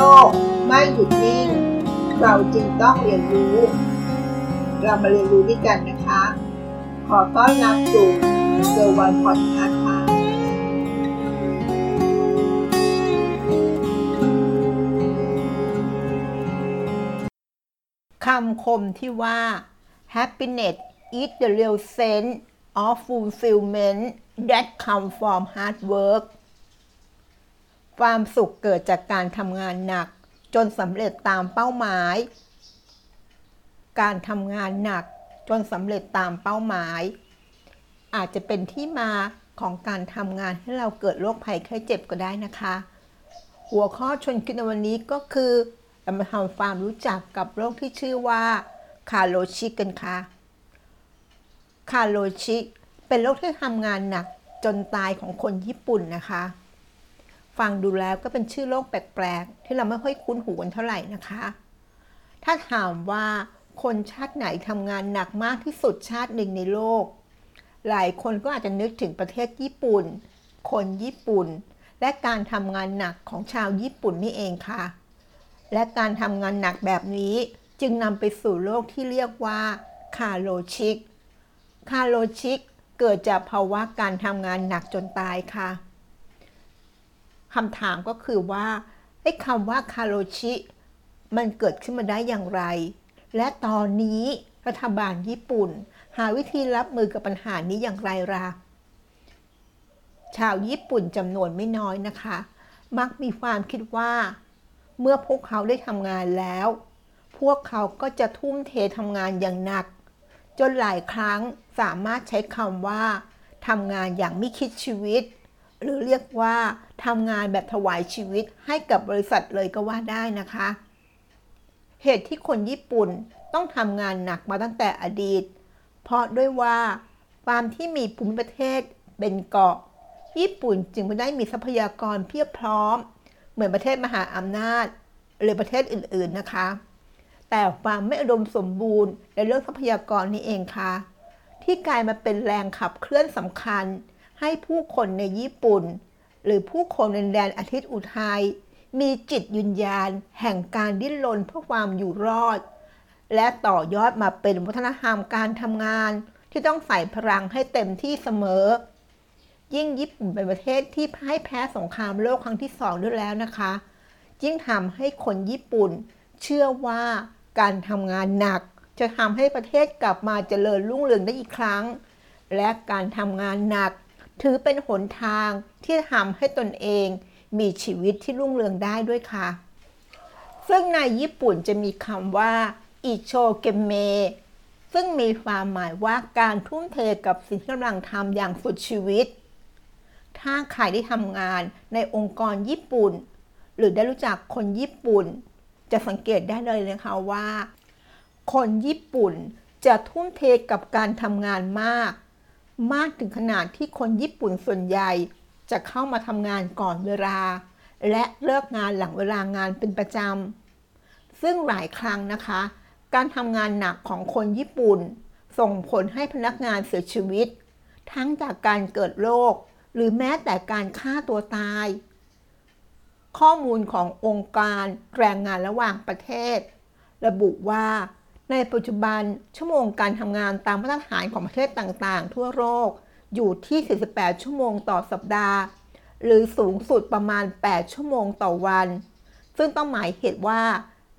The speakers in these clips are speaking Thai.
ลกไม่หยุดนิ่ง เราจึงต้องเรียนรู้ เรามาเรียนรู้ด้วยกันนะคะ ขอต้อนรับสู่เซอร์วันพอดคาส์ค่ะคำคมที่ว่า happiness is the real sense of fulfillment that comes from hard work ความสุขเกิดจากการทำงานหนัก จนสำเร็จตามเป้าหมาย การทำงานหนัก จนสำเร็จตามเป้าหมาย อาจจะเป็นที่มาของการทำงานให้เราเกิดโรคภัยไข้เจ็บก็ได้นะคะ หัวข้อชนคิดในวันนี้ก็คือเรามาทำความรู้จักกับโรคที่ชื่อว่าคาโรชิกันค่ะ คาโรชิ เป็นโรคที่ทำงานหนักจนตายของคนญี่ปุ่นนะคะ ฟังดูแล้วก็เป็นชื่อโรคแปลกๆ ที่เราไม่ค่อยคุ้นหูกันเท่าไหร่นะคะ ถ้าถามว่าคนชาติไหนทำงานหนักมากที่สุดชาติหนึ่งในโลก หลายคนก็อาจจะนึกถึงประเทศญี่ปุ่น คนญี่ปุ่น และการทำงานหนักของชาวญี่ปุ่นนี่เองค่ะ และการทำงานหนักแบบนี้จึงนำไปสู่โรคที่เรียกว่าคาโรชิก คาโรชิกเกิดจากภาวะการทำงานหนักจนตายค่ะ คำถามก็คือว่าไอ้คำว่าคาโรชิ มันเกิดขึ้นมาได้อย่างไร และตอนนี้รัฐบาลญี่ปุ่น หาวิธีรับมือกับปัญหานี้อย่างไรล่ะชาวญี่ปุ่นจำนวนไม่น้อยนะคะ มักมีความคิดว่า เมื่อพวกเขาได้ทำงานแล้ว พวกเขาก็จะทุ่มเททำงานอย่างหนัก จนหลายครั้งสามารถใช้คำว่าทำงานอย่างไม่คิดชีวิต หรือเรียกว่าทำงานแบบถวายชีวิตให้กับบริษัทเลยก็ว่าได้นะคะ เหตุที่คนญี่ปุ่นต้องทำงานหนักมาตั้งแต่อดีต เพราะด้วยว่าความที่มีภูมิประเทศเป็นเกาะ ญี่ปุ่นจึงไม่ได้มีทรัพยากรเพียบพร้อม เหมือนประเทศมหาอำนาจ หรือประเทศอื่นๆนะคะ แต่ความไม่อุดมสมบูรณ์ในเรื่องทรัพยากรนี่เองค่ะที่กลายมาเป็นแรงขับเคลื่อนสำคัญ ให้ผู้คนในญี่ปุ่น หรือผู้คนในแดนอาทิตย์อุทัยมีจิตยืนยานแห่งการดิ้นรนเพื่อความอยู่รอด และต่อยอดมาเป็นวัฒนธรรมการทำงานที่ต้องใส่พลังให้เต็มที่เสมอ ยิ่งญี่ปุ่นเป็นประเทศที่พ่ายแพ้สงครามโลกครั้งที่สองด้วยแล้วนะคะ ยิ่งทำให้คนญี่ปุ่น เชื่อว่าการทำงานหนัก จะทำให้ประเทศกลับมาเจริญรุ่งเรืองได้อีกครั้ง และการทำงานหนัก ถือเป็นหนทางที่ทำให้ตนเองมีชีวิตที่รุ่งเรืองได้ด้วยค่ะ ซึ่งในญี่ปุ่นจะมีคำว่าอิโชเกเม ซึ่งมีความหมายว่าการทุ่มเทกับสิ่งที่กำลังทำอย่างสุดชีวิต ถ้าใครได้ทำงานในองค์กรญี่ปุ่น หรือได้รู้จักคนญี่ปุ่น จะสังเกตได้เลยนะคะว่า คนญี่ปุ่นจะทุ่มเทกับการทำงานมาก มากถึงขนาดที่คนญี่ปุ่นส่วนใหญ่ จะเข้ามาทำงานก่อนเวลา และเลิกงานหลังเวลางานเป็นประจำ ซึ่งหลายครั้งนะคะ การทำงานหนักของคนญี่ปุ่น ส่งผลให้พนักงานเสียชีวิต ทั้งจากการเกิดโรคหรือแม้แต่การฆ่าตัวตาย ข้อมูลขององค์การแรงงานระหว่างประเทศ ระบุว่า ในปัจจุบันชั่วโมงการทำงานตามมาตรฐานของประเทศต่างๆ ทั่วโลกอยู่ที่ 48 ชั่วโมงต่อสัปดาห์ หรือสูงสุดประมาณ 8 ชั่วโมงต่อวัน ซึ่งต้องหมายเหตุว่า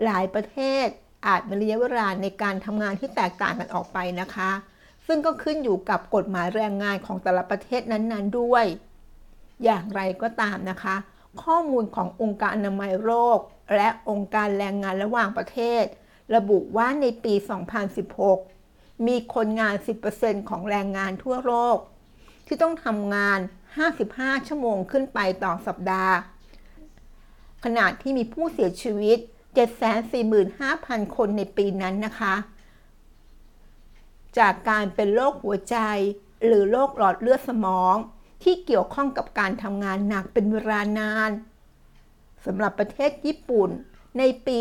หลายประเทศอาจมีระยะเวลาในการทำงานที่แตกต่างกันออกไปนะคะ ซึ่งก็ขึ้นอยู่กับกฎหมายแรงงานของแต่ละประเทศนั้นๆด้วย อย่างไรก็ตามนะคะ ข้อมูลขององค์การอนามัยโลกและองค์การแรงงานระหว่างประเทศ ระบุว่าในปี 2016 มีคนงาน 10%ของแรงงานทั่วโลก ที่ต้องทำงาน 55 ชั่วโมงขึ้นไปต่อสัปดาห์ ขณะที่มีผู้เสียชีวิต 745,000 คนในปีนั้นนะคะ จากการเป็นโรคหัวใจ หรือโรคหลอดเลือดสมอง ที่เกี่ยวข้องกับการทำงานหนักเป็นเวลานานสำหรับประเทศญี่ปุ่น ในปี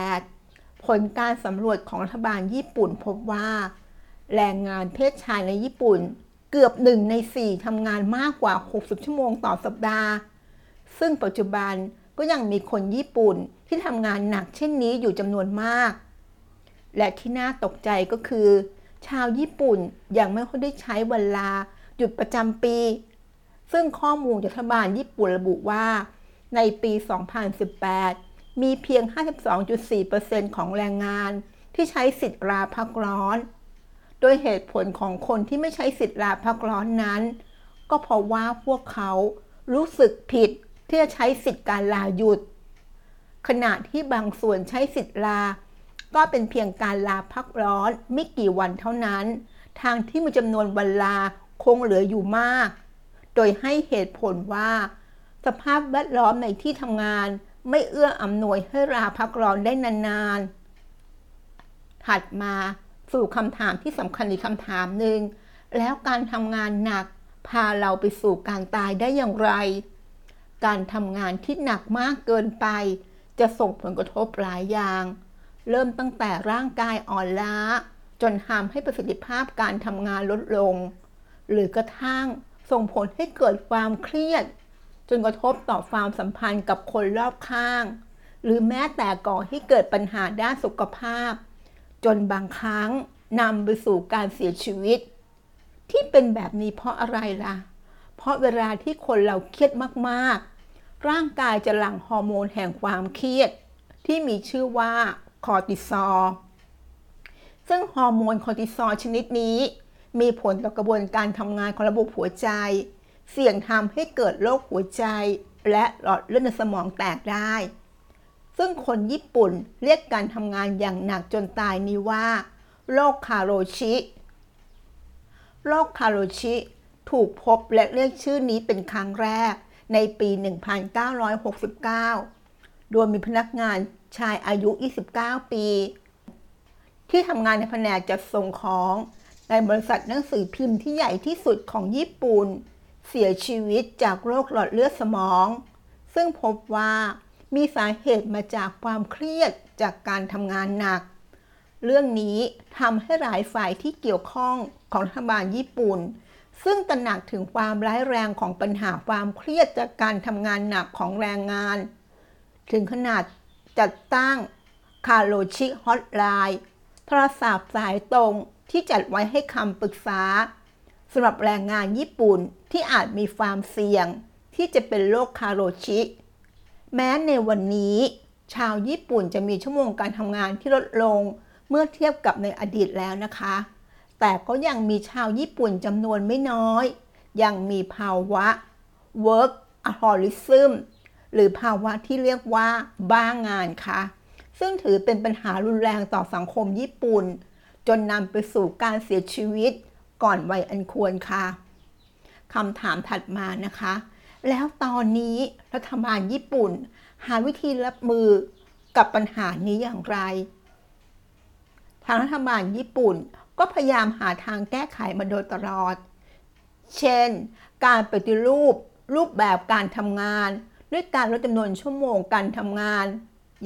1988 ผลการสำรวจของรัฐบาลญี่ปุ่นพบว่า แรงงานเพศชายในญี่ปุ่นเกือบหนึ่งใน4ทำงานมากกว่า 60 ชั่วโมงต่อสัปดาห์ ซึ่งปัจจุบันก็ยังมีคนญี่ปุ่นที่ทำงานหนักเช่นนี้อยู่จำนวนมาก และที่น่าตกใจก็คือ ชาวญี่ปุ่นยังไม่ค่อยได้ใช้เวลาหยุดประจำปี ซึ่งข้อมูลจากรัฐบาลญี่ปุ่นระบุว่า ในปี 2018 มีเพียง 52.4%ของแรงงานที่ใช้สิทธิ์ลาพักร้อน โดยเหตุผลของคนที่ไม่ใช้สิทธิ์ลาพักร้อนนั้น ก็เพราะว่าพวกเขารู้สึกผิดที่จะใช้สิทธิ์การลาหยุด ขณะที่บางส่วนใช้สิทธิ์ลา ก็เป็นเพียงการลาพักร้อนไม่กี่วันเท่านั้น ทางที่มีจำนวนวันลาคงเหลืออยู่มาก โดยให้เหตุผลว่า สภาพแวดล้อมในที่ทำงาน ไม่เอื้ออำนวยให้ลาพักร้อนได้นานๆ ถัดมาสู่คำถามที่สำคัญอีกคำถามหนึ่ง แล้วการทำงานหนักพาเราไปสู่การตายได้อย่างไร การทำงานที่หนักมากเกินไป จะส่งผลกระทบหลายอย่าง เริ่มตั้งแต่ร่างกายอ่อนล้า จนทำให้ประสิทธิภาพการทำงานลดลง หรือกระทั่งส่งผลให้เกิดความเครียด นกระทบต่อความสัมพันธ์กับคนรอบข้าง หรือแม้แต่ก่อให้เกิดปัญหาด้านสุขภาพ จนบางครั้งนำไปสู่การเสียชีวิต ที่เป็นแบบนี้เพราะอะไรล่ะ เพราะเวลาที่คนเราเครียดมากๆ ร่างกายจะหลั่งฮอร์โมนแห่งความเครียด ที่มีชื่อว่าคอร์ติซอลซึ่งฮอร์โมนคอร์ติซอลชนิดนี้ มีผลต่อกระบวนการทำงานของระบบหัวใจ เสี่ยงทำให้เกิดโรคหัวใจ และหลอดเลือดในสมองแตกได้ ซึ่งคนญี่ปุ่นเรียกการทำงานอย่างหนักจนตายนี้ว่าโรคคาโรชิโรคคาโรชิถูกพบและเรียกชื่อนี้เป็นครั้งแรกในปี 1969 โดยมีพนักงานชายอายุ 29 ปี ที่ทำงานในแผนกจัดส่งของ ในบริษัทหนังสือพิมพ์ที่ใหญ่ที่สุดของญี่ปุ่น เสียชีวิตจากโรคหลอดเลือดสมอง ซึ่งพบว่ามีสาเหตุมาจากความเครียดจากการทำงานหนัก เรื่องนี้ทำให้หลายฝ่ายที่เกี่ยวข้องของรัฐบาลญี่ปุ่น ซึ่งตระหนักถึงความร้ายแรงของปัญหาความเครียดจากการทำงานหนักของแรงงาน ถึงขนาดจัดตั้งคาโรชิฮอตไลน์โทรศัพท์สายตรงที่จัดไว้ให้คำปรึกษา สำหรับแรงงานญี่ปุ่นที่อาจมีความเสี่ยง ที่จะเป็นโรคคาโรชิ แม้ในวันนี้ ชาวญี่ปุ่นจะมีชั่วโมงการทำงานที่ลดลงเมื่อเทียบกับในอดีตแล้วนะคะ แต่ก็ยังมีชาวญี่ปุ่นจำนวนไม่น้อย ยังมีภาวะ workaholism หรือภาวะที่เรียกว่าบ้างงานค่ะ ซึ่งถือเป็นปัญหารุนแรงต่อสังคมญี่ปุ่น จนนำไปสู่การเสียชีวิต ก่อนวัยอันควรค่ะคำถามถัดมานะคะ แล้วตอนนี้รัฐบาลญี่ปุ่น หาวิธีรับมือกับปัญหานี้อย่างไร ทางรัฐบาลญี่ปุ่นก็พยายามหาทางแก้ไขมาโดยตลอด เช่น การปฏิรูปรูปแบบการทำงาน ด้วยการลดจำนวนชั่วโมงการทำงาน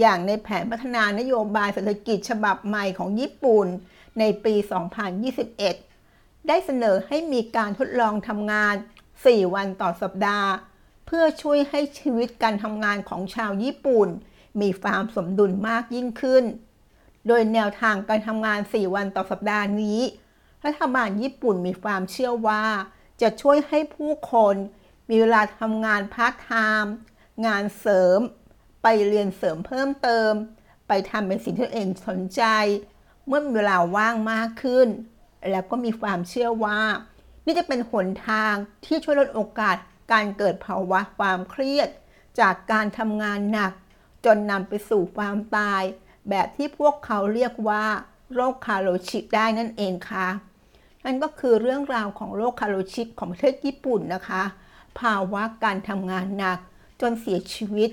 อย่างในแผนพัฒนานโยบายเศรษฐกิจฉบับใหม่ของญี่ปุ่นในปี 2021 ได้เสนอให้มีการทดลองทำงาน 4 วันต่อสัปดาห์ เพื่อช่วยให้ชีวิตการทำงานของชาวญี่ปุ่น มีความสมดุลมากยิ่งขึ้น โดยแนวทางการทำงาน 4 วันต่อสัปดาห์นี้รัฐบาลญี่ปุ่นมีความเชื่อว่า จะช่วยให้ผู้คนมีเวลาทำงานพาร์ทไทม์งานเสริม ไปเรียนเสริมเพิ่มเติม ไปทำเป็นสิ่งที่ตัวเองสนใจ เมื่อมีเวลาว่างมากขึ้น แล้วก็มีความเชื่อว่า นี่จะเป็นหนทางที่ช่วยลดโอกาสการเกิดภาวะความเครียด จากการทำงานหนัก จนนำไปสู่ความตาย แบบที่พวกเขาเรียกว่าโรคคาโรชิได้นั่นเองค่ะ นั่นก็คือเรื่องราวของโรคคาโรชิของประเทศญี่ปุ่นนะคะ ภาวะการทำงานหนักจนเสียชีวิต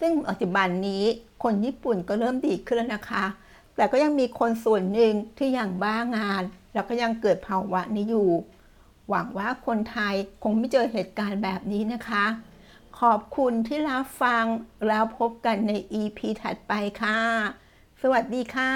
ซึ่งปัจจุบันนี้คนญี่ปุ่นก็เริ่มดีขึ้นแล้วนะคะ แต่ก็ยังมีคนส่วนหนึ่งที่ยังบ้างาน แล้วก็ยังเกิดภาวะนี้อยู่ หวังว่าคนไทยคงไม่เจอเหตุการณ์แบบนี้นะคะ ขอบคุณที่รับฟังแล้วพบกันใน EP ถัดไปค่ะ สวัสดีค่ะ